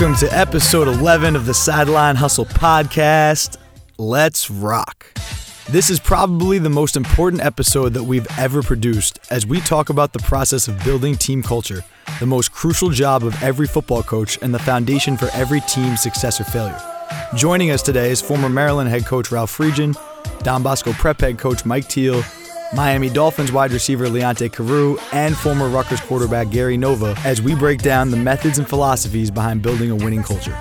welcome to episode 11 of the Sideline Hustle podcast. Let's rock. This is probably the most important episode that we've ever produced as we talk about the process of building team culture, the most crucial job of every football coach and the foundation for every team's success or failure. Joining us today is former Maryland head coach Ralph Friedgen, Don Bosco Prep head coach Mike Teel, Miami Dolphins wide receiver Leonte Carroo, and former Rutgers quarterback Gary Nova as we break down the methods and philosophies behind building a winning culture.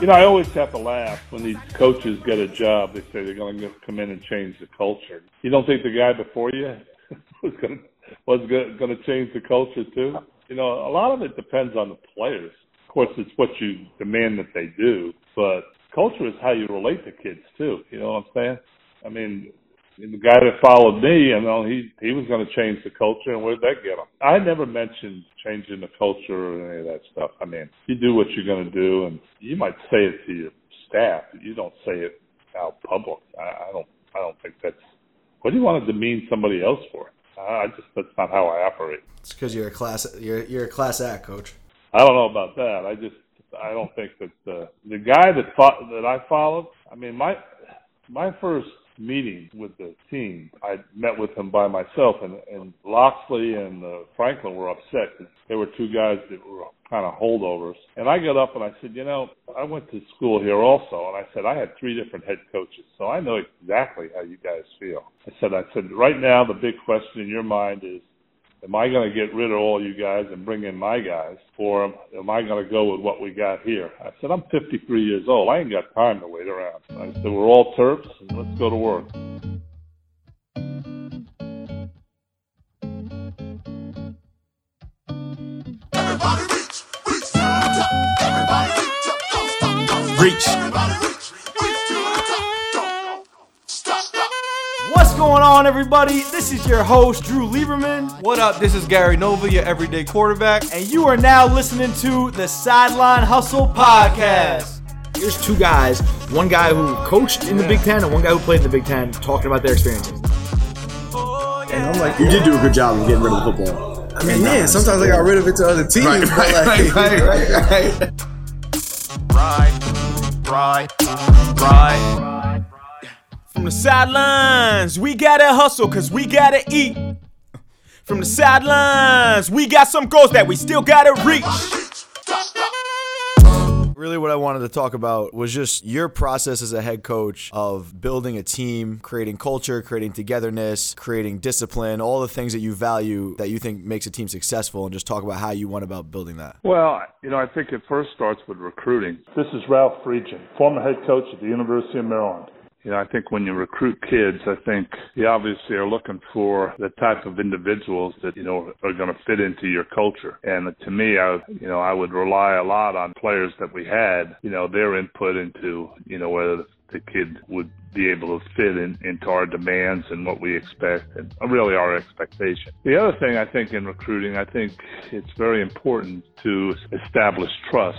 You know, I always have to laugh when these coaches get a job. They say they're going to come in and change the culture. You don't think the guy before you was going to was going to change the culture too? You know, a lot of it depends on the players. Of course, it's what you demand that they do, but culture is how you relate to kids too. You know what I'm saying? I mean, the guy that followed me, you know, he he was going to change the culture, and where did that get him? I never mentioned changing the culture or any of that stuff. I mean, you do what you're going to do, and you might say it to your staff. but You don't say it out public. I, I don't. I don't think that's. What do you want to demean somebody else for? I I just that's not how I operate. It's because you're a class you're you're a class act, coach. I don't know about that. I just I don't think that uh, the guy that fo- that I followed. I mean, my my first meeting with the team, I met with him by myself, and and Locksley and uh, Franklin were upset. 'cause There were two guys that were kind of holdovers, and I got up and I said, you know, I went to school here also, and I said I had three different head coaches, so I know exactly how you guys feel. I said, I said, right now the big question in your mind is am I going to get rid of all you guys and bring in my guys, or am, am I going to go with what we got here? I said, I'm 53 years old. I ain't got time to wait around. I said, we're all Terps, and let's go to work. Everybody reach, reach to. Everybody reach up, don't stop, don't stop. Reach. Everybody reach, reach What's going on, everybody? This is your host, Drew Lieberman, What up? This is Gary Nova, your everyday quarterback. and you are now listening to the Sideline Hustle Podcast. Here's two guys one guy who coached in the Big Ten and one guy who played in the Big Ten talking about their experiences. And I'm like, you did do a good job of getting rid of the football. I mean, yeah, sometimes I got rid of it to other teams. Right, but right, like, right, right, right. Right, right, right. From the sidelines, we gotta hustle cause we gotta eat. From the sidelines, we got some goals that we still gotta reach. Stop, stop. Really, what I wanted to talk about was just your process as a head coach of building a team, creating culture, creating togetherness, creating discipline, all the things that you value that you think makes a team successful, and just talk about how you went about building that. Well, you know, I think it first starts with recruiting. This is Ralph Friedgen, former head coach at the University of Maryland. You know, I think when you recruit kids, I think you obviously are looking for the type of individuals that, you know, are going to fit into your culture. And to me, I, you know, I would rely a lot on players that we had, you know, their input into, you know, whether the kid would be able to fit in, into our demands and what we expect and really our expectation. The other thing I think in recruiting, I think it's very important to establish trust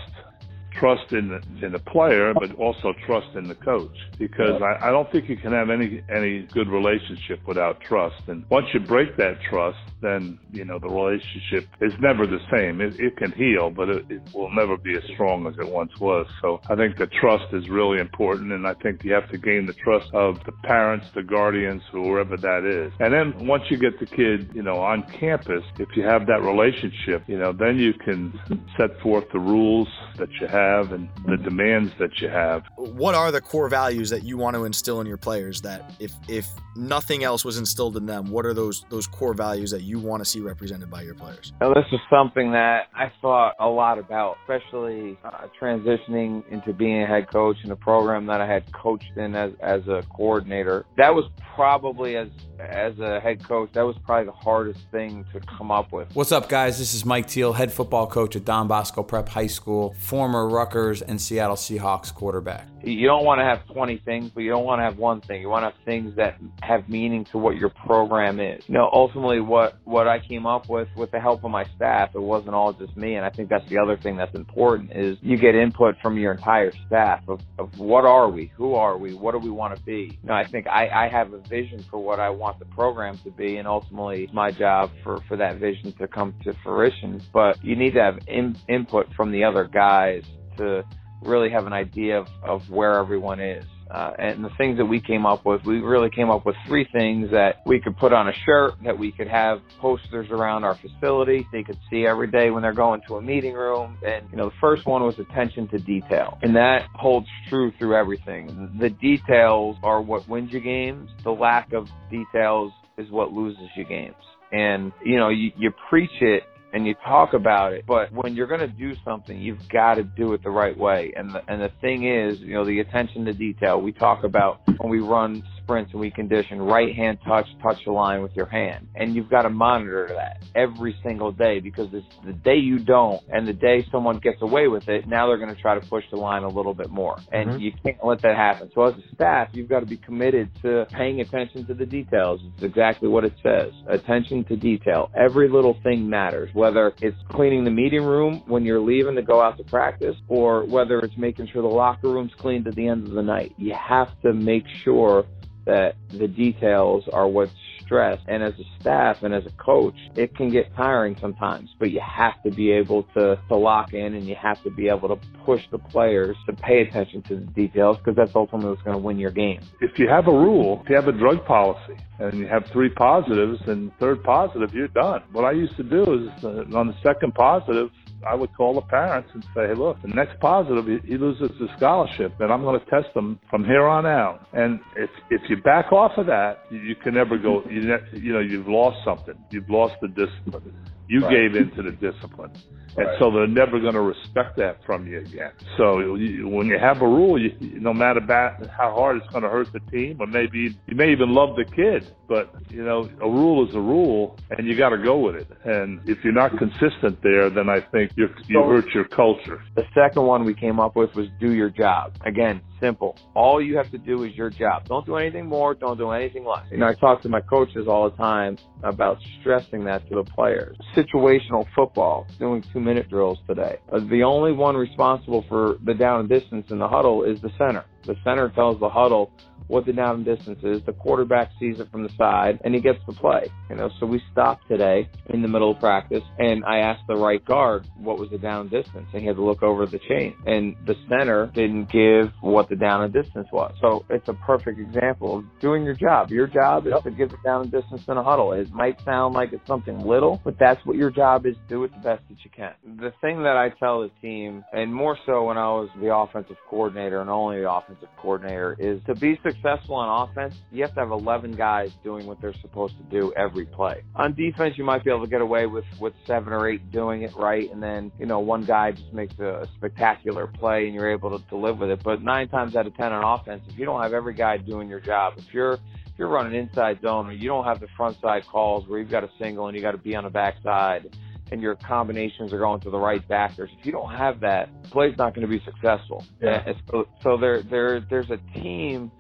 trust in the in the player, but also trust in the coach. Because I, I don't think you can have any any good relationship without trust. And once you break that trust, then you know the relationship is never the same. It, it can heal, but it, it will never be as strong as it once was. So I think the trust is really important, and I think you have to gain the trust of the parents, the guardians, whoever that is. And then once you get the kid, you know, on campus, if you have that relationship, you know, then you can set forth the rules that you have and the demands that you have. What are the core values that you want to instill in your players that if if nothing else was instilled in them, what are those those core values that you want to see represented by your players? Now, this is something that I thought a lot about, especially uh, transitioning into being a head coach in a program that I had coached in as, as a coordinator. That was probably as as a head coach, that was probably the hardest thing to come up with. What's up, guys? This is Mike Teel, head football coach at Don Bosco Prep High School, former Rutgers and Seattle Seahawks quarterback. you don't want to have 20 things, but you don't want to have one thing. You want to have things that have meaning to what your program is. You know, ultimately what, what I came up with with the help of my staff, it wasn't all just me. And I think that's the other thing that's important is you get input from your entire staff of, of what are we? Who are we? What do we want to be? You know, I think I, I have a vision for what I want the program to be and ultimately my job for, for that vision to come to fruition. But you need to have in, input from the other guys to really have an idea of, of where everyone is. Uh, and the things that we came up with, we really came up with three things that we could put on a shirt, that we could have posters around our facility, they could see every day when they're going to a meeting room. And, you know, the first one was attention to detail. And that holds true through everything. The details are what wins you games. The lack of details is what loses you games. And, you know, you, you preach it and you talk about it. But when you're going to do something, you've got to do it the right way. And the, and the thing is, you know, the attention to detail. We talk about when we run sprints and we condition right hand touch, touch the line with your hand. And you've got to monitor that every single day because it's the day you don't and the day someone gets away with it, now they're going to try to push the line a little bit more. And mm-hmm. you can't let that happen. So as a staff, you've got to be committed to paying attention to the details. It's exactly what it says. Attention to detail. Every little thing matters whether it's cleaning the meeting room when you're leaving to go out to practice or whether it's making sure the locker room's cleaned at the end of the night. You have to make sure that the details are what's stressed. And as a staff and as a coach, it can get tiring sometimes, but you have to be able to, to lock in and you have to be able to push the players to pay attention to the details because that's ultimately what's going to win your game. If you have a rule, if you have a drug policy and you have three positives and third positive, you're done. What I used to do is uh, on the second positive, I would call the parents and say, hey, look, the next positive, he loses the scholarship, and I'm going to test him from here on out. And if if you back off of that, you, you can never go. You ne- you know you've lost something. You've lost the discipline. You right. gave into the discipline. And right. so they're never going to respect that from you again. So you, when you have a rule, you, no matter about how hard it's going to hurt the team, or maybe you may even love the kid, but you know a rule is a rule, and you got to go with it. And if you're not consistent there, then I think you you hurt your culture. The second one we came up with was do your job. Again, simple. All you have to do is your job. Don't do anything more. Don't do anything less. You know, I talk to my coaches all the time about stressing that to the players. Situational football, doing two minute drills today. Uh, the only one responsible for the down and distance in the huddle is the center. The center tells the huddle what the down and distance is. The quarterback sees it from the side and he gets the play. You know, so we stopped today in the middle of practice and I asked the right guard what was the down distance and he had to look over the chain. And the center didn't give what the down and distance was. So it's a perfect example of doing your job. Your job is to give the down and distance in a huddle. It might sound like it's something little, but that's what your job is. Do it the best that you can. The thing that I tell the team, and more so when I was the offensive coordinator and only the offensive coordinator, is to be successful successful on offense, you have to have 11 guys doing what they're supposed to do every play. On defense, you might be able to get away with, with seven or eight doing it right, and then, you know, one guy just makes a, spectacular play and you're able to, to live with it. But nine times out of 10 on offense, if you don't have every guy doing your job, if you're if you're running inside zone or you don't have the front side calls where you've got a single and you got to be on the backside and your combinations are going to the right backers. If you don't have that, the play's not going to be successful. Yeah. So, so there, there, there's a team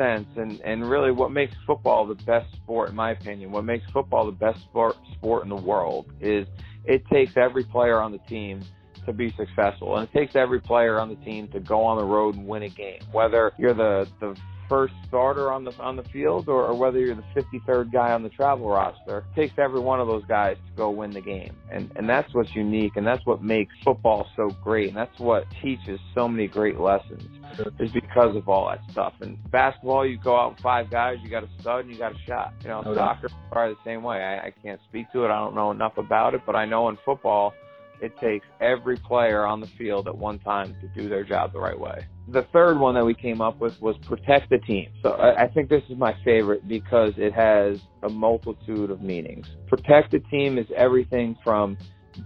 sense and and really what makes football the best sport in my opinion what makes football the best sport sport in the world is it takes every player on the team to be successful and it takes every player on the team to go on the road and win a game. Whether you're the the first starter on the on the field or, or whether you're the 53rd guy on the travel roster. It takes every one of those guys to go win the game, and and that's what's unique, and that's what makes football so great, and that's what teaches so many great lessons. Is because of all that stuff. And basketball, you go out with five guys, you got a stud and you got a shot. You know, soccer probably the same way. I, I can't speak to it. I don't know enough about it, but I know in football it takes every player on the field at one time to do their job the right way. The third one that we came up with was protect the team. So I, think this is my favorite because it has a multitude of meanings. Protect the team is everything from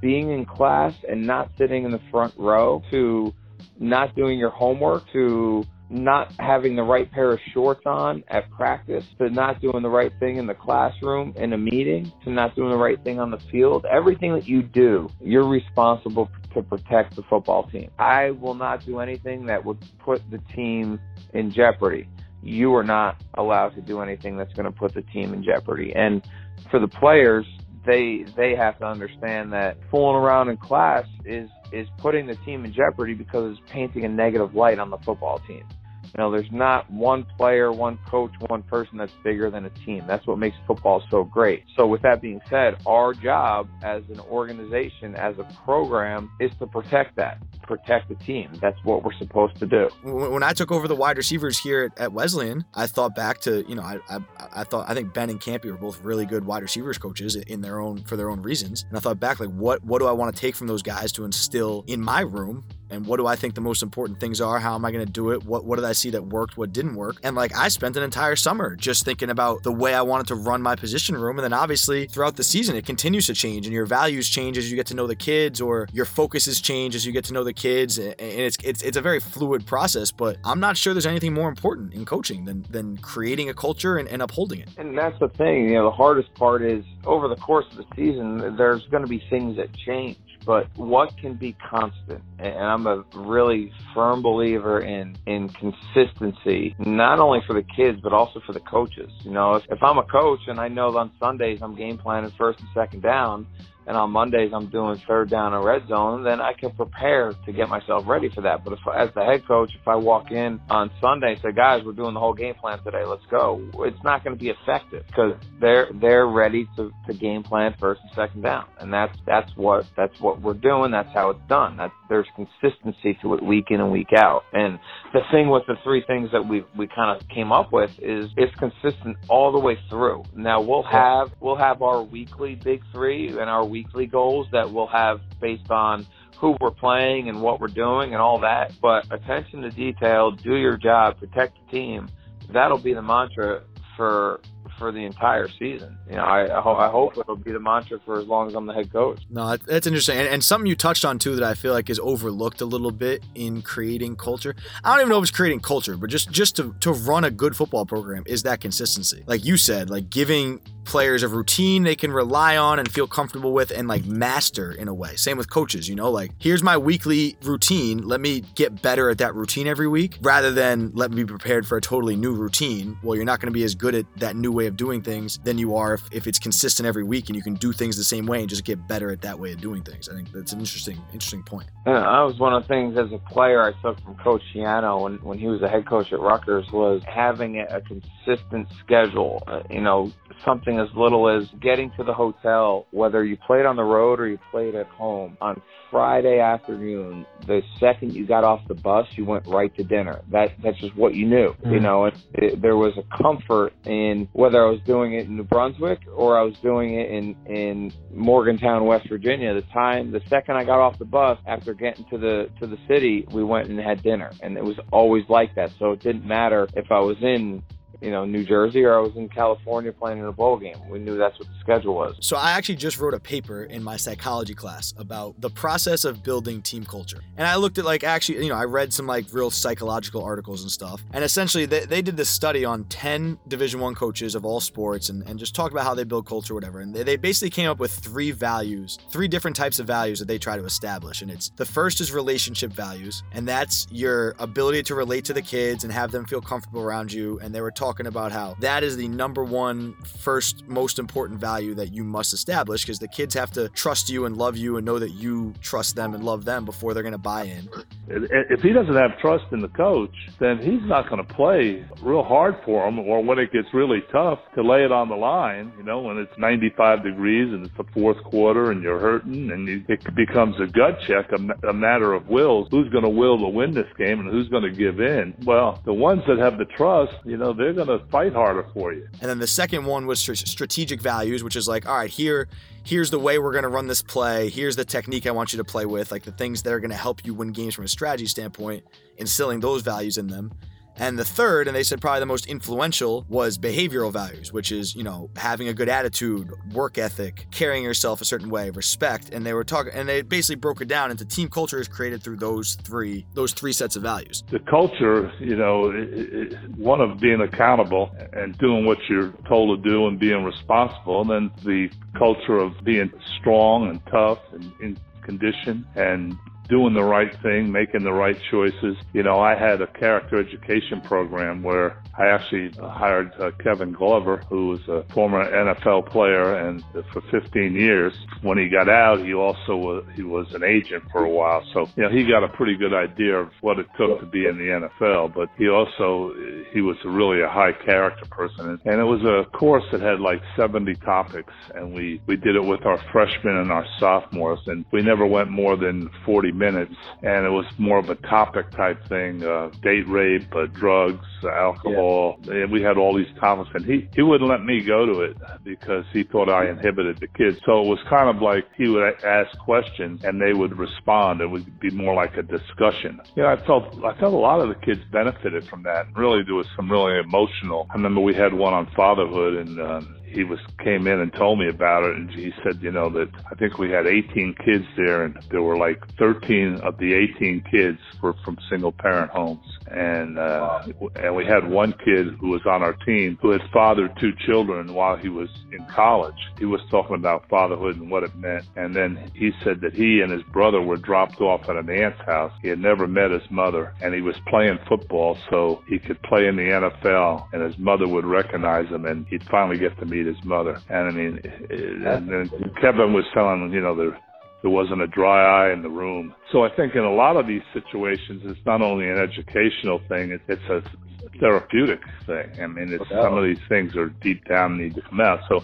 being in class and not sitting in the front row to not doing your homework to not having the right pair of shorts on at practice to not doing the right thing in the classroom in a meeting to not doing the right thing on the field. Everything that you do, you're responsible to protect the football team. I will not do anything that would put the team in jeopardy. You are not allowed to do anything that's going to put the team in jeopardy. And for the players, they they have to understand that fooling around in class is is putting the team in jeopardy because it's painting a negative light on the football team. You know, there's not one player, one coach, one person that's bigger than a team. That's what makes football so great. So, with that being said, our job as an organization, as a program, is to protect that, protect the team. That's what we're supposed to do. When I took over the wide receivers here at, at Wesleyan, I thought back to you know I, I I thought I think Ben and Campy were both really good wide receivers coaches in their own for their own reasons, and I thought back like what what do I want to take from those guys to instill in my room and what do I think the most important things are? How am I going to do it? What what did I see that worked? What didn't work? And like I spent an entire summer just thinking about the way I wanted to run my position room, and then obviously throughout the season it continues to change, and your values change as you get to know the kids, or your focuses change as you get to know the kids, and it's it's it's a very fluid process. But I'm not sure there's anything more important in coaching than than creating a culture and, and upholding it. And that's the thing, you know, the hardest part is over the course of the season, there's going to be things that change. But what can be constant? And I'm a really firm believer in in consistency, not only for the kids but also for the coaches. You know, if, if I'm a coach and I know on Sundays I'm game planning first and second down, and on Mondays I'm doing third down and red zone, then I can prepare to get myself ready for that. But if as the head coach, if I walk in on Sunday and say, guys, we're doing the whole game plan today, let's go, it's not going to be effective because they're they're ready to, to game plan first and second down, and that's that's what that's what we're doing. That's how it's done. That there's consistency to it week in and week out. And the thing with the three things that we we kind of came up with is it's consistent all the way through. Now we'll have we'll have our weekly big three and our weekly goals that we'll have based on who we're playing and what we're doing and all that. But attention to detail, do your job, protect the team. That'll be the mantra for for the entire season. You know, I I, ho- I hope it'll be the mantra for as long as I'm the head coach. No, that- that's interesting, and, and something you touched on too that I feel like is overlooked a little bit in creating culture. I don't even know if it's creating culture, but just just to to run a good football program is that consistency. Like you said, like giving players a routine they can rely on and feel comfortable with and like master in a way. Same with coaches, you know, like here's my weekly routine. Let me get better at that routine every week rather than let me be prepared for a totally new routine. Well, you're not going to be as good at that new way of doing things than you are if, if it's consistent every week and you can do things the same way and just get better at that way of doing things. I think that's an interesting, interesting point. Yeah, that was one of the things as a player I took from Coach Schiano when, when he was a head coach at Rutgers was having a, a consistent schedule. Uh, you know, something as little as getting to the hotel, whether you played on the road or you played at home on Friday afternoon. The second you got off the bus, you went right to dinner. That that's just what you knew. You hmm. know, it, it, there was a comfort in whether I was doing it in New Brunswick or I was doing it in in Morgantown, West Virginia. The time, the second I got off the bus after getting to the to the city, we went and had dinner, and it was always like that. So it didn't matter if I was in you know, New Jersey or I was in California playing in a bowl game. We knew that's what the schedule was. So I actually just wrote a paper in my psychology class about the process of building team culture. And I looked at like actually, you know, I read some like real psychological articles and stuff. And essentially they, they did this study on 10 division one coaches of all sports and, and just talked about how they build culture, whatever. And they, they basically came up with three values, three different types of values that they try to establish. And it's the first is relationship values, and that's your ability to relate to the kids and have them feel comfortable around you. And they were talking about how that is the number one, first, most important value that you must establish because the kids have to trust you and love you and know that you trust them and love them before they're going to buy in. If he doesn't have trust in the coach, then he's not going to play real hard for him, or when it gets really tough, to lay it on the line. You know, when it's 95 degrees and it's the fourth quarter and you're hurting, and it becomes a gut check, a, a matter of wills. Who's going to will to win this game, and who's going to give in? Well, the ones that have the trust, you know, they're going to fight harder for you. And then the second one was strategic values, which is like, all right, here, here's the way we're going to run this play. Here's the technique I want you to play with, like the things that are going to help you win games from a strategy standpoint, instilling those values in them. And the third, and they said probably the most influential, was behavioral values, which is, you know, having a good attitude, work ethic, carrying yourself a certain way, respect. And they were talking, and they basically broke it down into team culture is created through those three, those three sets of values. The culture, you know, it, it, one of being accountable and doing what you're told to do and being responsible, and then the culture of being strong and tough and in condition and doing the right thing, making the right choices. You know, I had a character education program where I actually hired uh, Kevin Glover, who was a former NFL player, and for 15 years. When he got out, he also was, he was an agent for a while, so you know he got a pretty good idea of what it took to be in the NFL. But he also he was really a high character person, and it was a course that had like 70 topics, and we we did it with our freshmen and our sophomores, and we never went more than 40 minutes, and it was more of a topic type thing: uh, date rape, uh, drugs, alcohol. And we had all these topics, and he he wouldn't let me go to it because he thought I inhibited the kids. So it was kind of like he would ask questions, and they would respond. It would be more like a discussion. You know, I felt I felt a lot of the kids benefited from that. Really, there was some really emotional. I remember we had one on fatherhood, and um, he was came in and told me about it, and he said, you know, that I think we had 18 kids there, and there were like 13 of the 18 kids were from single parent homes, and uh, and we had one kid who was on our team who had fathered two children while he was in college. He was talking about fatherhood and what it meant, and then he said that he and his brother were dropped off at an aunt's house. He had never met his mother, and he was playing football so he could play in the NFL, and his mother would recognize him, and he'd finally get to meet his mother. And I mean, and then Kevin was telling, you know, there there wasn't a dry eye in the room. So I think in a lot of these situations, it's not only an educational thing; it's, it's a therapeutic thing. I mean, it's some of these things are deep down need to come out. So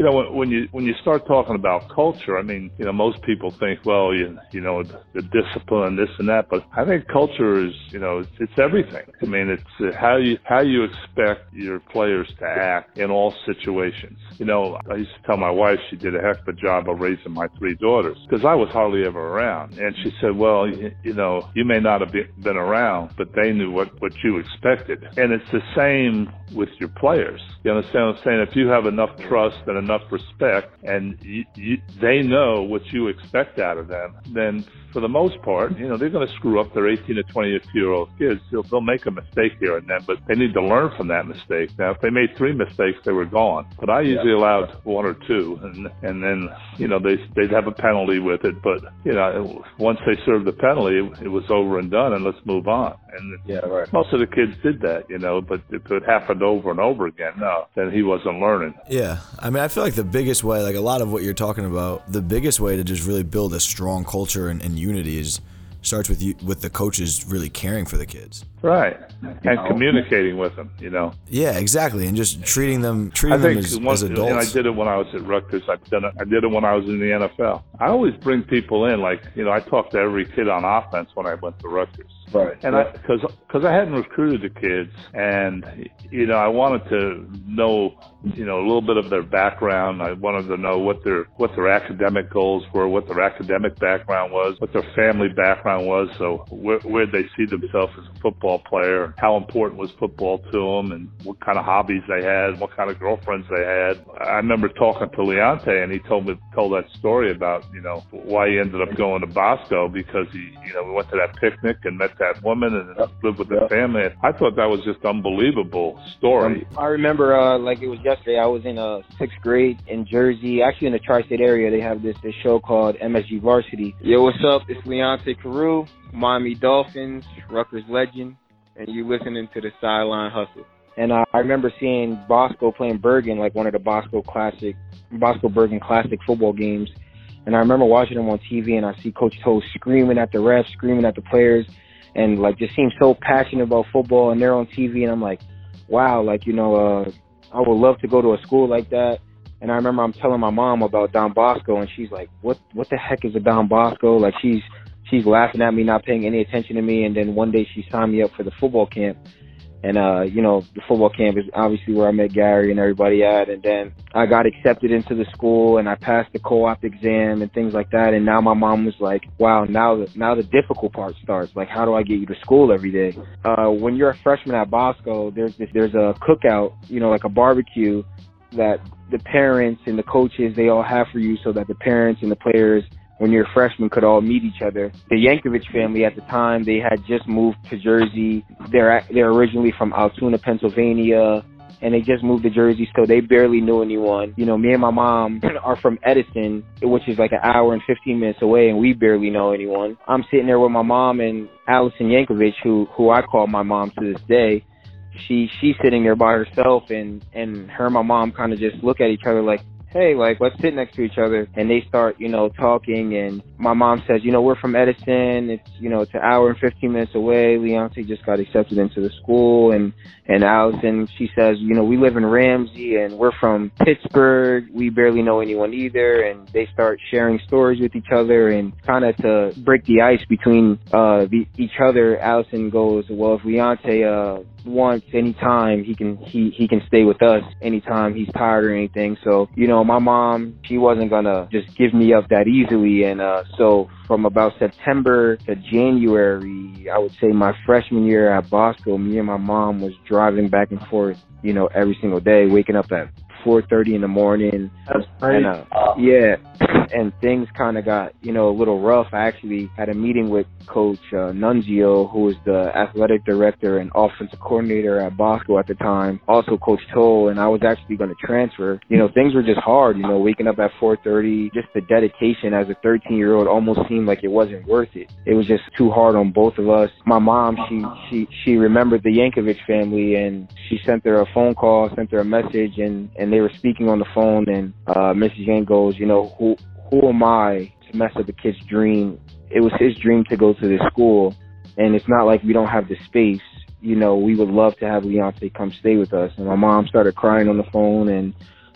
you know, when, when you when you start talking about culture, I mean, you know, most people think, well, you you know, the, discipline, this and that, but I think culture is, you know, it's, it's everything. I mean, it's uh, how you how you expect your players to act in all situations. You know, I used to tell my wife she did a heck of a job of raising my three daughters because I was hardly ever around, and she said, well, you, you know, you may not have been around, but they knew what what you expected, and it's the same with your players. You understand what I'm saying? If you have enough trust and enough respect and you, you, they know what you expect out of them, then for the most part, you know, they're going to screw up. They're 18 to 20 year old kids. They'll, they'll make a mistake here and then, but they need to learn from that mistake. Now, if they made three mistakes, they were gone. But I usually yeah. allowed one or two, and and then you know they they'd have a penalty with it. But you know, once they served the penalty, it, it was over and done, and let's move on. And yeah, right. most of the kids did that, you know. But if it happened over and over again, no, then he wasn't learning. Yeah, I mean, I feel like the biggest way, like a lot of what you're talking about, the biggest way to just really build a strong culture and, and unity is starts with you with the coaches really caring for the kids. Right. And know? communicating with them, you know. Yeah, exactly. And just treating them treating them as, one, as adults. And I did it when I was at Rutgers. I've done it I did it when I was in the NFL. I always bring people in like, you know, I talked to every kid on offense when I went to Rutgers. Right. And yeah. I cuz cuz I hadn't recruited the kids and you know, I wanted to know, you know, a little bit of their background. I wanted to know what their what their academic goals were, what their academic background was, what their family background was, so where where they see themselves as a football player, how important was football to them, and what kind of hobbies they had, what kind of girlfriends they had. I remember talking to Leonte, and he told me told that story about you know why he ended up going to Bosco because he you know we went to that picnic and met that woman and lived with the family. I thought that was just unbelievable story. I remember uh, like it was yesterday. I was in a sixth grade in Jersey, actually in the tri-state area. They have this this show called MSG Varsity. Yo, what's up? It's Leonte Carroo, Miami Dolphins, Rutgers legend, and you listening to the Sideline Hustle. And uh, I remember seeing Bosco playing Bergen, like one of the Bosco Classic, Bosco Bergen Classic football games. And I remember watching them on TV, and I see Coach Toal screaming at the refs, screaming at the players, and like just seems so passionate about football. And they're on TV, and I'm like, wow, like you know, uh, I would love to go to a school like that. And I remember I'm telling my mom about Don Bosco, and she's like, "What? What the heck is a Don Bosco?" Like she's she's laughing at me, not paying any attention to me. And then one day she signed me up for the football camp, And uh, you know, the football camp is obviously where I met Gary and everybody at. And then I got accepted into the school and I passed the co-op exam and things like that. And now my mom was like, "Wow, now the now the difficult part starts. Like, how do I get you to school every day?" Uh, when you're a freshman at Bosco, there's this there's a cookout, you know, like a barbecue that the parents and the coaches they all have for you, so that the parents and the players when you're freshman could all meet each other. The Yankovic family at the time, they had just moved to Jersey. They're they're originally from Altoona, Pennsylvania, and they just moved to Jersey, so they barely knew anyone. You know, me and my mom are from Edison, which is like an hour and 15 minutes away, and we barely know anyone. I'm sitting there with my mom and Allison Yankovic, who who I call my mom to this day. She she's sitting there by herself, and and her and my mom kind of just look at each other like, hey, like, let's sit next to each other. And they start, you know, talking. And my mom says, you know, we're from Edison. It's, you know, it's an hour and 15 minutes away. Leonte just got accepted into the school. And, and Allison, she says, you know, we live in Ramsey and we're from Pittsburgh. We barely know anyone either. And they start sharing stories with each other and kind of to break the ice between, uh, the, each other. Allison goes, well, if Leonte, uh, wants anytime he can he he can stay with us anytime he's tired or anything so you know my mom she wasn't gonna just give me up that easily. And uh so from about september to january i would say my freshman year at bosco me and my mom was driving back and forth you know every single day waking up at 4:30 in the morning. That's crazy. And, uh, yeah, and things kind of got you know a little rough. I actually had a meeting with Coach uh, Nunzio, who was the athletic director and offensive coordinator at Bosco at the time. Also Coach Toal, and I was actually going to transfer. You know, things were just hard. You know, waking up at 4:30, just the dedication as a 13 year old almost seemed like it wasn't worth it. It was just too hard on both of us. My mom, she she she remembered the Yankovic family, and she sent her a phone call, sent her a message, and and they were speaking on the phone. And uh, Mrs. Yang goes, you know, who who am I to mess up a kid's dream? It was his dream to go to this school, and it's not like we don't have the space. You know, we would love to have Leonte come stay with us. And my mom started crying on the phone, and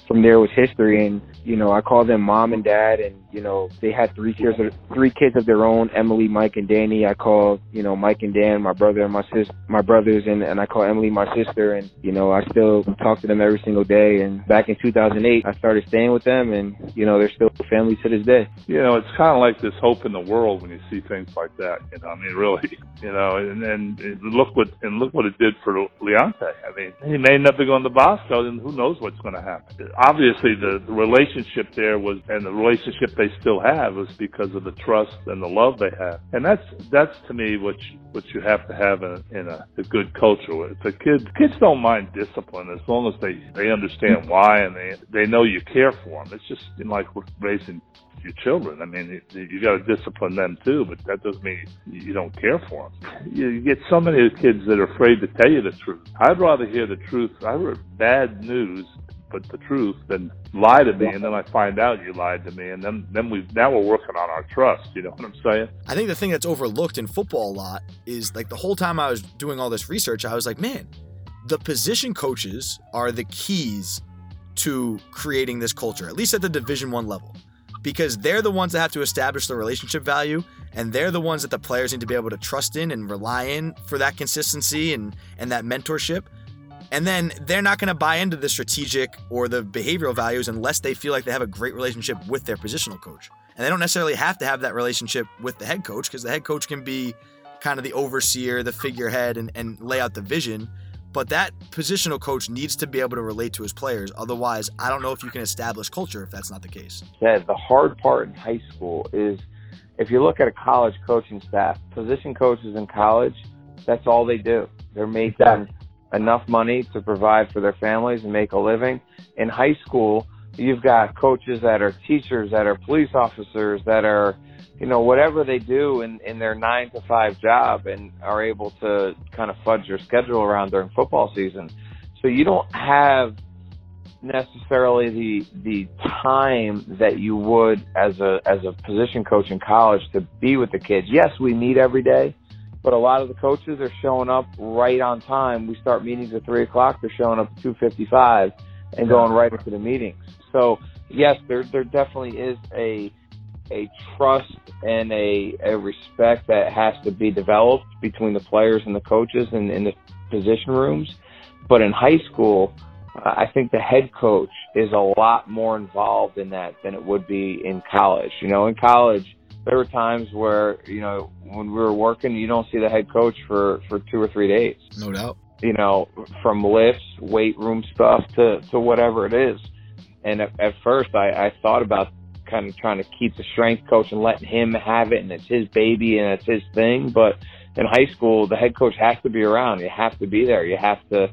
from there was history. And you know, I called them mom and dad, and you know, they had three kids, three kids of their own: Emily, Mike, and Danny. I called, you know, Mike and Dan, my brother and my sis, my brothers, and and I call Emily my sister. And you know, I still talk to them every single day. And back in 2008, I started staying with them, and you know, they're still family to this day. You know, it's kind of like this hope in the world when you see things like that. You know, I mean, really, you know, and and look what and look what it did for Leonte. I mean, he may never go into Bosco, and who knows what's going to happen. Obviously, the, the relationship there was, and the relationship they still have, is because of the trust and the love they have, and that's that's to me what you, what you have to have in, in a, a good culture. If the kids kids don't mind discipline as long as they they understand why and they they know you care for them. It's just you know, like raising your children. I mean, you, you got to discipline them too, but that doesn't mean you don't care for them. You get so many kids that are afraid to tell you the truth. I'd rather hear the truth. I heard bad news, but the truth, than lie to me, and then I find out you lied to me, and then then we now we're working on our trust. You know what I'm saying? I think the thing that's overlooked in football a lot is like the whole time I was doing all this research, I was like, man, the position coaches are the keys to creating this culture, at least at the Division One level because they're the ones that have to establish the relationship value and they're the ones that the players need to be able to trust in and rely in for that consistency and and that mentorship and then they're not going to buy into the strategic or the behavioral values unless they feel like they have a great relationship with their positional coach and they don't necessarily have to have that relationship with the head coach because the head coach can be kind of the overseer the figurehead and, and lay out the vision but that positional coach needs to be able to relate to his players. Otherwise, I don't know if you can establish culture if that's not the case. Said the hard part in high school is if you look at a college coaching staff, position coaches in college, that's all they do. They're made making enough money to provide for their families and make a living. In high school, you've got coaches that are teachers, that are police officers, that are you know, whatever they do in, in their nine to five job and are able to kind of fudge their schedule around during football season. So you don't have necessarily the the time that you would as a as a position coach in college to be with the kids. Yes, we meet every day, but a lot of the coaches are showing up right on time. We start meetings at three o'clock. They're showing up at two fifty five and going right into the meetings. So yes, there there definitely is a a trust and a, a respect that has to be developed between the players and the coaches and, in the position rooms. But in high school, I think the head coach is a lot more involved in that than it would be in college. You know, in college, there were times where you know when we were working, you don't see the head coach for for two or three days. No doubt. You know, from lifts, weight room stuff to to whatever it is. And at, at first, I, I thought about kind of trying to keep the strength coach and letting him have it, and it's his baby and it's his thing. But in high school, the head coach has to be around. You have to be there. You have to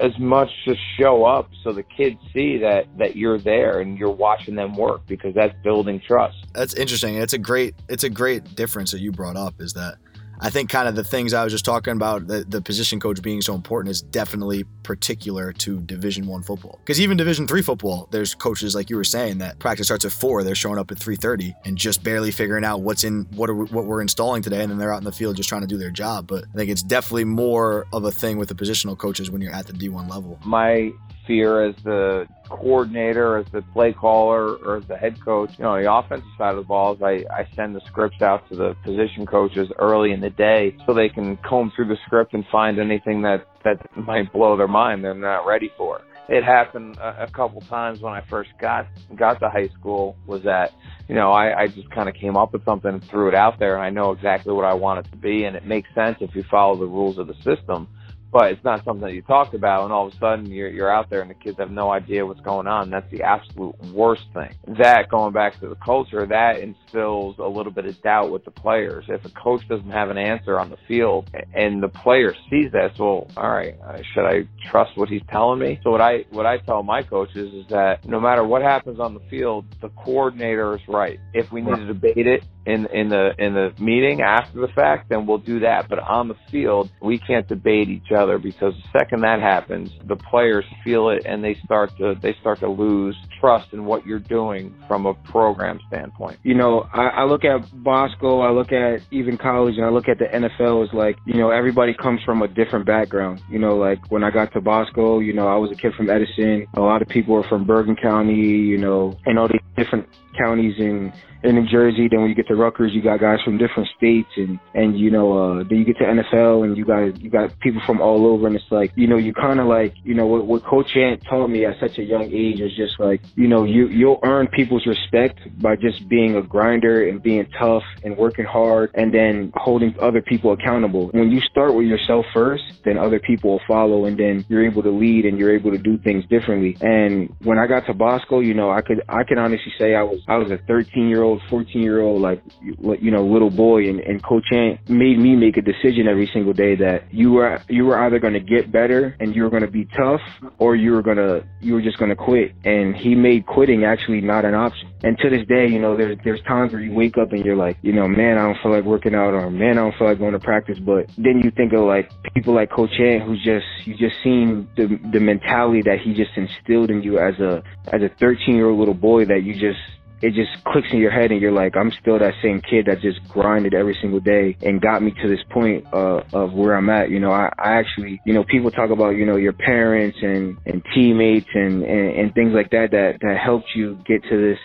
as much just show up so the kids see that that you're there and you're watching them work because that's building trust. That's interesting. It's a great it's a great difference that you brought up is that I think kind of the things I was just talking about, the, the position coach being so important is definitely particular to Division One football. Because even Division Three football, there's coaches like you were saying that practice starts at four, they're showing up at three thirty and just barely figuring out what's in what are what we're installing today, and then they're out in the field just trying to do their job. But I think it's definitely more of a thing with the positional coaches when you're at the D1 level. My fear as the coordinator, as the play caller, or as the head coach. You know, the offensive side of the ball is I, I send the scripts out to the position coaches early in the day so they can comb through the script and find anything that, that might blow their mind they're not ready for. It happened a, a couple times when I first got got to high school. Was that you know I, I just kind of came up with something and threw it out there, and I know exactly what I want it to be, and it makes sense if you follow the rules of the system but it's not something that you talked about and all of a sudden you're you're out there and the kids have no idea what's going on. That's the absolute worst thing. That going back to the culture that instills a little bit of doubt with the players. If a coach doesn't have an answer on the field and the player sees that so all right uh, should i trust what he's telling me? So what i what i tell my coaches is that no matter what happens on the field the coordinator is right. If we need to debate it in in the in the meeting after the fact, then we'll do that. But on the field, we can't debate each other because the second that happens, the players feel it and they start to they start to lose trust in what you're doing from a program standpoint. You know, I, I look at Bosco, I look at even college, and I look at the NFL as like, you know, everybody comes from a different background. You know, like when I got to Bosco, you know, I was a kid from Edison. A lot of people are from Bergen County, you know, and all these different counties in in New Jersey. Then when you get to Rutgers, you got guys from different states, and and you know, uh, then you get to NFL, and you got you got people from all over, and it's like you know, you kind of like you know what, what Coach Ant taught me at such a young age is just like you know, you you'll earn people's respect by just being a grinder and being tough and working hard, and then holding other people accountable. When you start with yourself first, then other people will follow, and then you're able to lead and you're able to do things differently. And when I got to Bosco, you know, I could I can honestly say I was I was a 13 year old, 14 year old, like, you know, little boy. And, and Coach Ant made me make a decision every single day that you were, you were either going to get better and you were going to be tough or you were to, you were just going to quit. And he made quitting actually not an option. And to this day, you know, there's, there's times where you wake up and you're like, you know, man, I don't feel like working out or man, I don't feel like going to practice. But then you think of like people like Coach Ant who's just, you just seen the, the mentality that he just instilled in you as a, as a 13 year old little boy that you just, it just clicks in your head and you're like, I'm still that same kid that just grinded every single day and got me to this point uh, of where I'm at. You know, I, I actually, you know, people talk about, you know, your parents and, and teammates and, and, and things like that, that, that helped you get to this,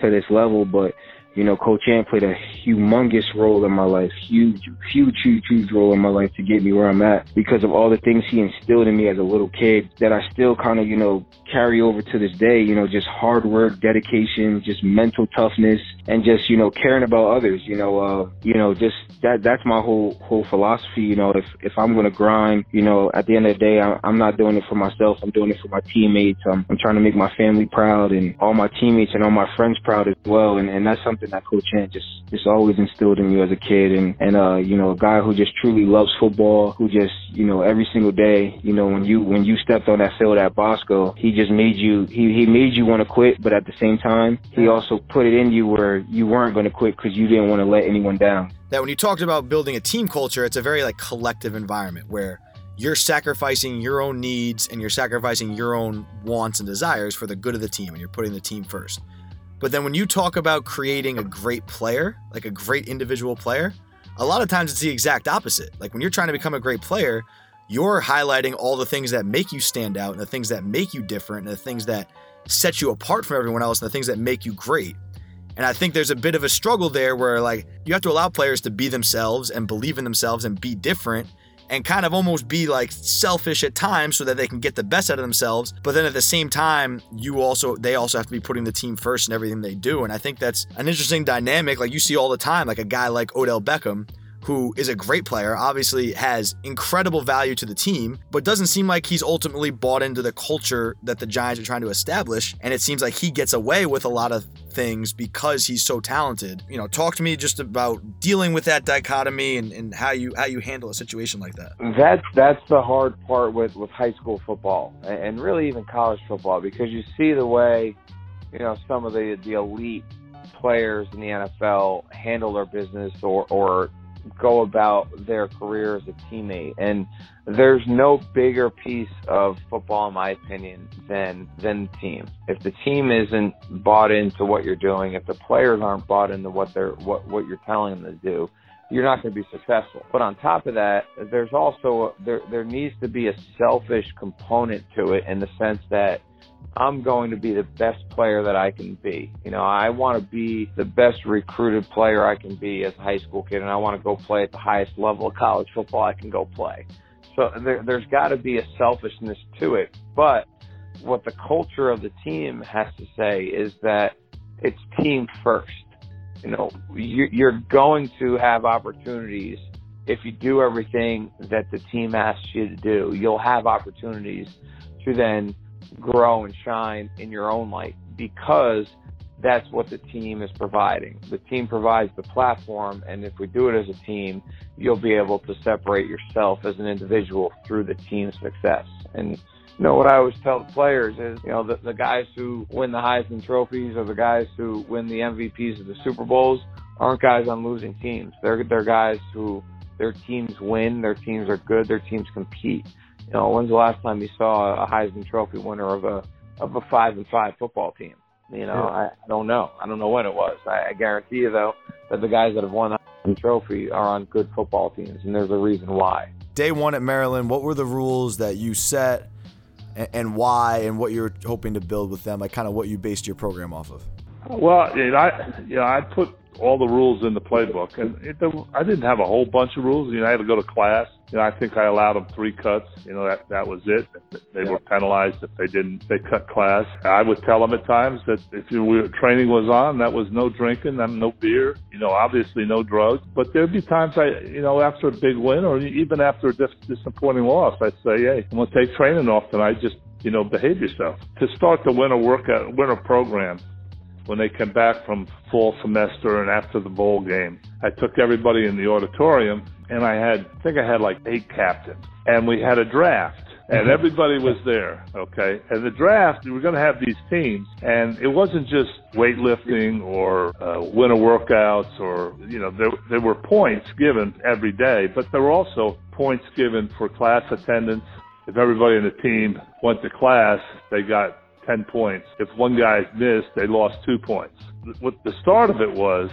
to this level. But you know, Coach Ant played a humongous role in my life, huge, huge, huge, huge role in my life to get me where I'm at because of all the things he instilled in me as a little kid that I still kind of, you know, carry over to this day, you know, just hard work, dedication, just mental toughness and just, you know, caring about others, you know, uh, you know, just that, that's my whole, whole philosophy, you know, if, if I'm going to grind, you know, at the end of the day, I, I'm not doing it for myself. I'm doing it for my teammates. I'm, I'm trying to make my family proud and all my teammates and all my friends proud as well. And, and that's something something that Coach Ant just just always instilled in you as a kid, and and uh you know a guy who just truly loves football, who just you know every single day, you know when you when you stepped on that field at Bosco, he just made you he he made you want to quit, but at the same time he also put it in you where you weren't going to quit because you didn't want to let anyone down. That when you talked about building a team culture, it's a very like collective environment where you're sacrificing your own needs and you're sacrificing your own wants and desires for the good of the team and you're putting the team first. But then when you talk about creating a great player, like a great individual player, a lot of times it's the exact opposite. Like when you're trying to become a great player, you're highlighting all the things that make you stand out and the things that make you different and the things that set you apart from everyone else and the things that make you great. And I think there's a bit of a struggle there where like you have to allow players to be themselves and believe in themselves and be different and kind of almost be like selfish at times so that they can get the best out of themselves. But then at the same time, you also they also have to be putting the team first in everything they do. And I think that's an interesting dynamic. Like you see all the time, like a guy like Odell Beckham who is a great player, obviously has incredible value to the team, but doesn't seem like he's ultimately bought into the culture that the Giants are trying to establish. And it seems like he gets away with a lot of things because he's so talented. You know, talk to me just about dealing with that dichotomy and, and how you how you handle a situation like that. That's that's the hard part with with high school football and really even college football because you see the way you know some of the the elite players in the NFL handle their business or or go about their career as a teammate. And there's no bigger piece of football, in my opinion, than than the team. If the team isn't bought into what you're doing, if the players aren't bought into what they're what what you're telling them to do, you're not going to be successful. But on top of that, there's also there there needs to be a selfish component to it in the sense that I'm going to be the best player that I can be. You know, I want to be the best recruited player I can be as a high school kid, and I want to go play at the highest level of college football I can go play. So there, there's got to be a selfishness to it. But what the culture of the team has to say is that it's team first. You know, you're going to have opportunities if you do everything that the team asks you to do. You'll have opportunities to then grow and shine in your own light because that's what the team is providing. The team provides the platform, and if we do it as a team, you'll be able to separate yourself as an individual through the team's success. And you know what I always tell the players is, you know, the, the guys who win the Heisman trophies or the guys who win the MVPs of the Super Bowls aren't guys on losing teams. They're they're guys who their teams win, their teams are good, their teams compete. You know, when's the last time you saw a Heisman Trophy winner of a of a five and five football team? You know, yeah. I, I don't know. I don't know when it was. I, I guarantee you though that the guys that have won the Heisman Trophy are on good football teams, and there's a reason why. Day one at Maryland, what were the rules that you set, and, and why, and what you're hoping to build with them? Like, kind of what you based your program off of. Well, you know, I you know I put all the rules in the playbook, and it, I didn't have a whole bunch of rules. You know, I had to go to class. You know, I think I allowed them three cuts. You know, that that was it. They were penalized if they didn't. They cut class. I would tell them at times that if you were, training was on, that was no drinking, and no beer. You know, obviously no drugs. But there'd be times I, you know, after a big win or even after a dis- disappointing loss, I'd say, hey, I'm gonna take training off tonight. Just you know, behave yourself. To start the winter workout, winter program, when they came back from fall semester and after the bowl game. I took everybody in the auditorium and I had, I think I had like eight captains and we had a draft and mm-hmm. everybody was there. Okay. And the draft, we were going to have these teams and it wasn't just weightlifting or uh, winter workouts or, you know, there, there were points given every day, but there were also points given for class attendance. If everybody in the team went to class, they got 10 points. If one guy missed, they lost two points. What the start of it was,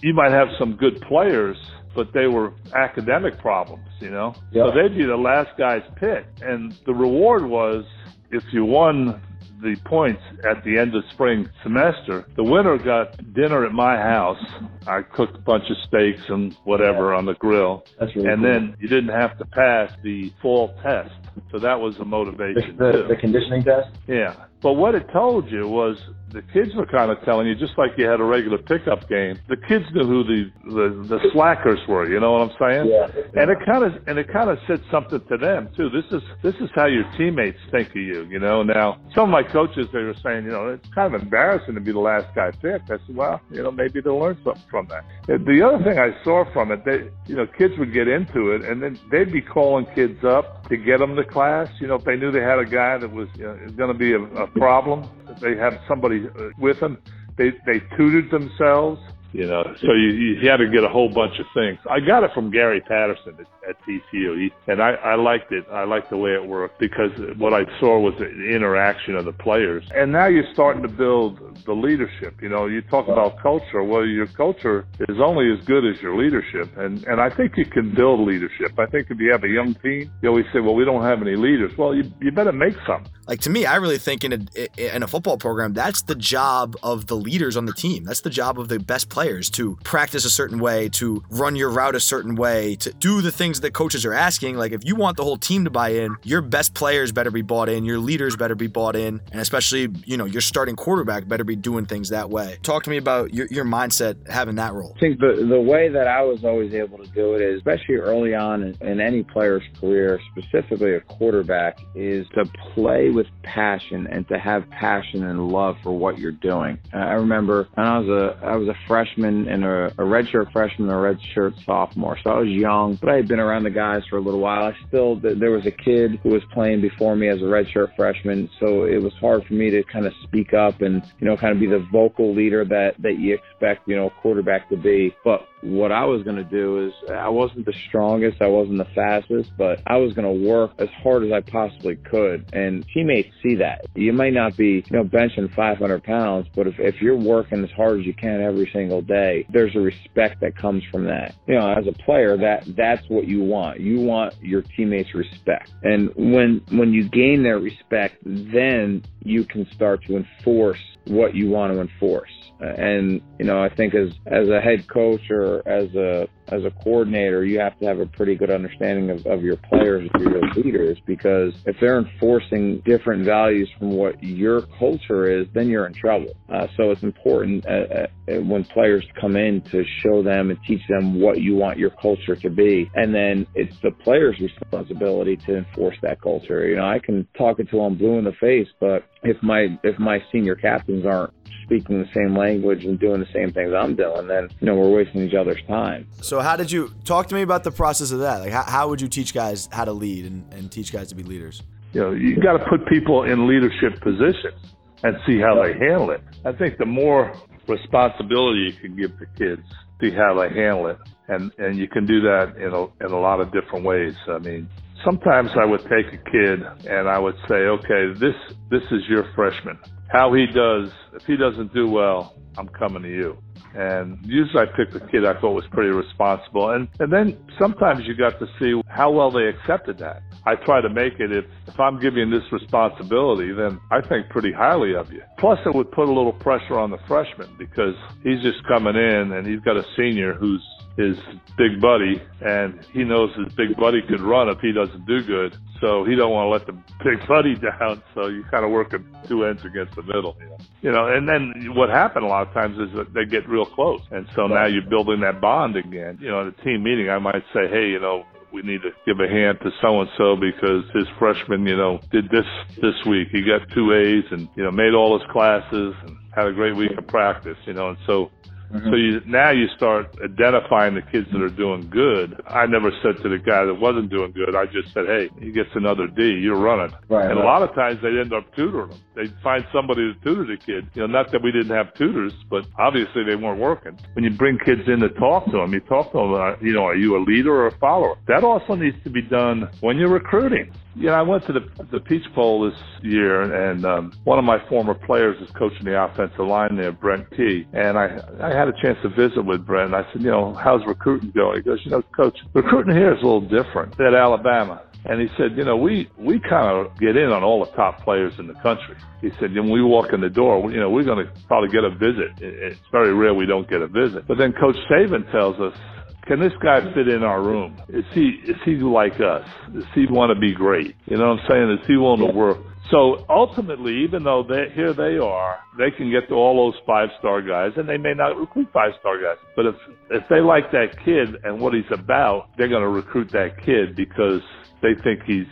you might have some good players, but they were academic problems, you know? Yeah. So they'd be the last guy's pick. And the reward was if you won the points at the end of spring semester. The winner got dinner at my house. I cooked a bunch of steaks and whatever yeah. on the grill. That's really and cool. then you didn't have to pass the fall test. So that was a motivation the, the. The conditioning test? Yeah. But what it told you was the kids were kind of telling you, just like you had a regular pickup game. The kids knew who the the, the slackers were. You know what I'm saying? Yeah. And it kind of and it kind of said something to them too. This is this is how your teammates think of you. You know. Now some of my coaches they were saying, you know, it's kind of embarrassing to be the last guy picked. I said, well, you know, maybe they'll learn something from that. The other thing I saw from it, they, you know, kids would get into it and then they'd be calling kids up to get them to class. You know, if they knew they had a guy that was you know, going to be a, a problem, they had somebody uh, Uh, with them. They they tutored themselves. You know, so you, you had to get a whole bunch of things. I got it from Gary Patterson at, at TCU, he, and I, I liked it. I liked the way it worked because what I saw was the interaction of the players. And now you're starting to build the leadership. You know, you talk about culture. Well, your culture is only as good as your leadership, and and I think you can build leadership. I think if you have a young team, you always say, well, we don't have any leaders. Well, you you better make some. Like to me, I really think in a in a football program, that's the job of the leaders on the team. That's the job of the best players players to practice a certain way, to run your route a certain way, to do the things that coaches are asking. Like if you want the whole team to buy in, your best players better be bought in, your leaders better be bought in, and especially, you know, your starting quarterback better be doing things that way. Talk to me about your, your mindset having that role. I think the the way that I was always able to do it is, especially early on in, in any player's career, specifically a quarterback, is to play with passion and to have passion and love for what you're doing. I remember when I was a I was a freshman and a, a redshirt freshman and a redshirt sophomore, so I was young, but I had been around the guys for a little while. I still there was a kid who was playing before me as a redshirt freshman, so it was hard for me to kind of speak up and you know kind of be the vocal leader that that you expect you know a quarterback to be. But what I was going to do is I wasn't the strongest, I wasn't the fastest, but I was going to work as hard as I possibly could. And teammates see that. You may not be, you know, benching 500 pounds, but if, if you're working as hard as you can every single day, there's a respect that comes from that. You know, as a player, that that's what you want. You want your teammates' respect. And when when you gain their respect, then you can start to enforce what you want to enforce. And you know, I think as as a head coach or as a as a coordinator, you have to have a pretty good understanding of, of your players your leaders because if they're enforcing different values from what your culture is, then you're in trouble. Uh, so it's important uh, uh, when players come in to show them and teach them what you want your culture to be. And then it's the player's responsibility to enforce that culture. You know, I can talk it to them blue in the face, but if my if my senior captains aren't speaking the same language and doing the same things I'm doing, then you know we're wasting each other's time. So how did you talk to me about the process of that? Like how, how would you teach guys how to lead and, and teach guys to be leaders? You know, you got to put people in leadership positions and see how they handle it. I think the more responsibility you can give the kids, see how they handle it, and and you can do that in a in a lot of different ways. I mean, sometimes I would take a kid and I would say, okay, this this is your freshman. How he does, if he doesn't do well, I'm coming to you. And usually I picked a kid I thought was pretty responsible. And, and then sometimes you got to see how well they accepted that. I try to make it if, if I'm giving this responsibility, then I think pretty highly of you. Plus it would put a little pressure on the freshman because he's just coming in and he's got a senior who's his big buddy and he knows his big buddy could run if he doesn't do good. So he don't want to let the big buddy down. So you kind of working two ends against the middle. You know? and then what happened a lot of times is that they get real close. And so now you're building that bond again. You know, in a team meeting, I might say, hey, you know, we need to give a hand to so and so because his freshman, you know, did this this week. He got two A's and you know made all his classes and had a great week of practice. You know, and so Mm-hmm. So you, now you start identifying the kids that are doing good. I never said to the guy that wasn't doing good, I just said, hey, he gets another D, you're running. Right, and right. a lot of times they'd end up tutoring them. They'd find somebody to tutor the kid. You know, not that we didn't have tutors, but obviously they weren't working. When you bring kids in to talk to them, you talk to them, uh, you know, are you a leader or a follower? That also needs to be done when you're recruiting. You know, I went to the the Peach Bowl this year, and um, one of my former players is coaching the offensive line there, Brent Key. And I I had a chance to visit with Brent. I said, you know, how's recruiting going? He goes, you know, coach, recruiting here is a little different at Alabama. And he said, you know, we we kind of get in on all the top players in the country. He said, when we walk in the door, you know, we're going to probably get a visit. It's very rare we don't get a visit. But then Coach Saban tells us can this guy fit in our room? Is he is he like us? Does he want to be great? You know what I'm saying? Is he willing to work? So ultimately, even though here they are, they can get to all those five star guys, and they may not recruit five star guys. But if if they like that kid and what he's about, they're going to recruit that kid because they think he's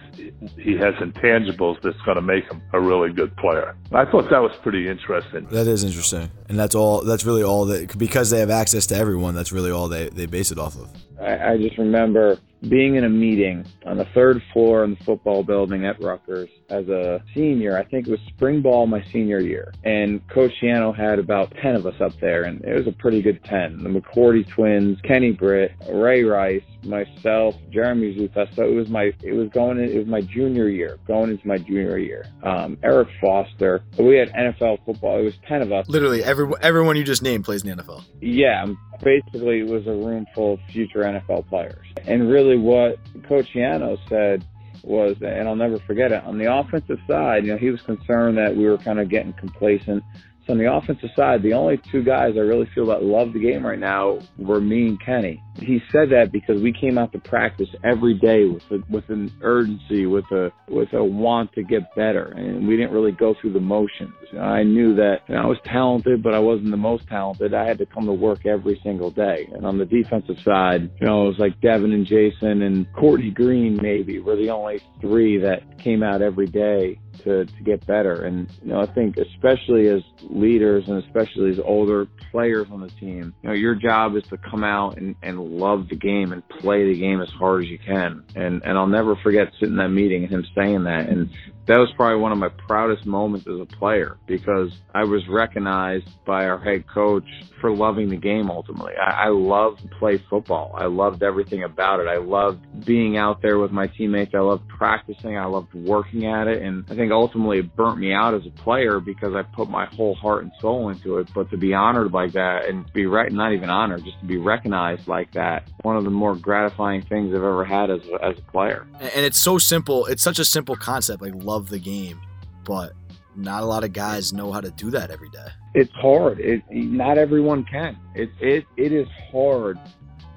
he has intangibles that's going to make him a really good player. I thought that was pretty interesting. That is interesting, and that's all. That's really all that because they have access to everyone. That's really all they, they base it off of. I, I just remember being in a meeting on the third floor in the football building at Rutgers as a senior. I think it was spring ball my senior year. And Coach Schiano had about 10 of us up there, and it was a pretty good 10. The McCourty twins, Kenny Britt, Ray Rice, myself, Jeremy Zuttah. So it was my, it was going, in, it was my junior year, going into my junior year. Um, Eric Foster. We had NFL football. It was 10 of us. Literally, every, everyone you just named plays in the NFL. Yeah, basically it was a room full of future NFL players. And really what Coach Schiano said was, and I'll never forget it, on the offensive side, you know, he was concerned that we were kind of getting complacent So on the offensive side, the only two guys I really feel that love the game right now were me and Kenny. He said that because we came out to practice every day with a, with an urgency, with a with a want to get better, and we didn't really go through the motions. I knew that you know, I was talented, but I wasn't the most talented. I had to come to work every single day. And on the defensive side, you know, it was like Devin and Jason and Courtney Greene maybe were the only three that came out every day to, to get better. And, you know, I think especially as leaders and especially as older players on the team, you know, your job is to come out and, and love the game and play the game as hard as you can. And, and I'll never forget sitting in that meeting and him saying that. And that was probably one of my proudest moments as a player because I was recognized by our head coach for loving the game ultimately. I, I loved to play football. I loved everything about it. I loved being out there with my teammates. I loved practicing. I loved working at it. And I think ultimately it burnt me out as a player because I put my whole heart and soul into it. But to be honored like that and be right, not even honored, just to be recognized like that, one of the more gratifying things I've ever had as a, as a player. And it's so simple. It's such a simple concept, like love the game, but not a lot of guys know how to do that every day. It's hard. It not everyone can. It it it is hard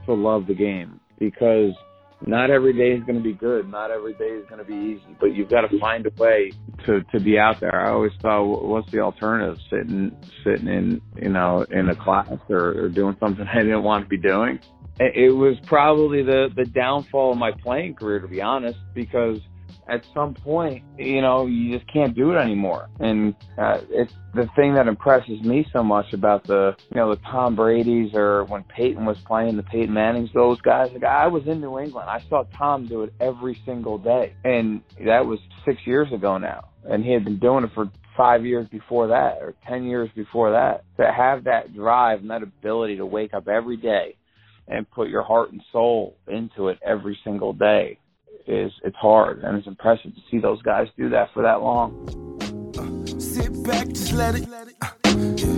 to love the game because not every day is going to be good. Not every day is going to be easy. But you've got to find a way to to be out there. I always thought, what's the alternative? Sitting sitting in you know in a class or, or doing something I didn't want to be doing. It was probably the the downfall of my playing career, to be honest, because at some point, you know, you just can't do it anymore. And uh, it's the thing that impresses me so much about the, you know, the Tom Brady's or when Peyton was playing, the Peyton Mannings, those guys. Like I was in New England, I saw Tom do it every single day, and that was six years ago now. And he had been doing it for five years before that or 10 years before that. To have that drive and that ability to wake up every day and put your heart and soul into it every single day is it's hard and it's impressive to see those guys do that for that long. Sit back, just let it. Uh,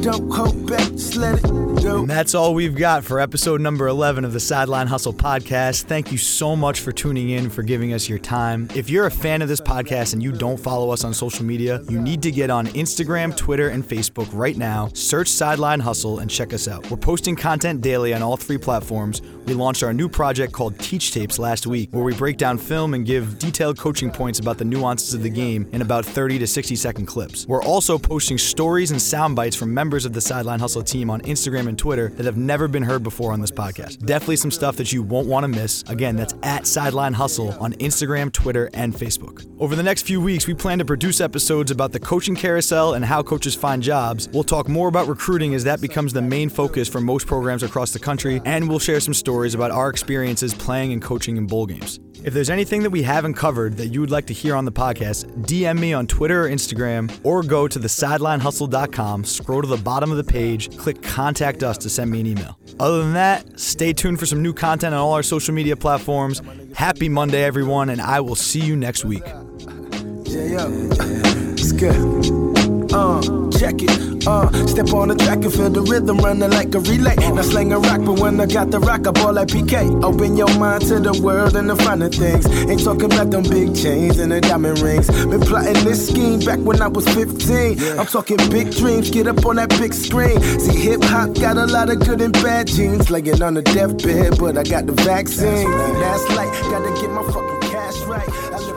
don't back, just let it go. And that's all we've got for episode number 11 of the Sideline Hustle podcast. Thank you so much for tuning in, for giving us your time. If you're a fan of this podcast and you don't follow us on social media, you need to get on Instagram, Twitter, and Facebook right now. Search Sideline Hustle and check us out. We're posting content daily on all three platforms. We launched our new project called Teach Tapes last week, where we break down film and give detailed coaching points about the nuances of the game in about 30 to 60 second clips. We're also posting stories and sound bites from members of the Sideline Hustle team on Instagram and Twitter that have never been heard before on this podcast. Definitely some stuff that you won't want to miss. Again, that's at Sideline Hustle on Instagram, Twitter, and Facebook. Over the next few weeks, we plan to produce episodes about the coaching carousel and how coaches find jobs. We'll talk more about recruiting as that becomes the main focus for most programs across the country, and we'll share some stories about our experiences playing and coaching in bowl games. If there's anything that we haven't covered that you would like to hear on the podcast, DM me on Twitter or Instagram, or go to the sidelinehustle.com, scroll to the bottom of the page, click contact us to send me an email. Other than that, stay tuned for some new content on all our social media platforms. Happy Monday, everyone, and I will see you next week. Yeah, yeah. It's good. Uh, check it. Uh, step on the track and feel the rhythm running like a relay. Now slang a rock, but when I got the rock, I ball like PK. Open your mind to the world and the finer things. Ain't talking about them big chains and the diamond rings. Been plotting this scheme back when I was 15. I'm talking big dreams, get up on that big screen. See, hip hop got a lot of good and bad genes. Laying on the deathbed, but I got the vaccine. That's like, gotta get my fucking cash right.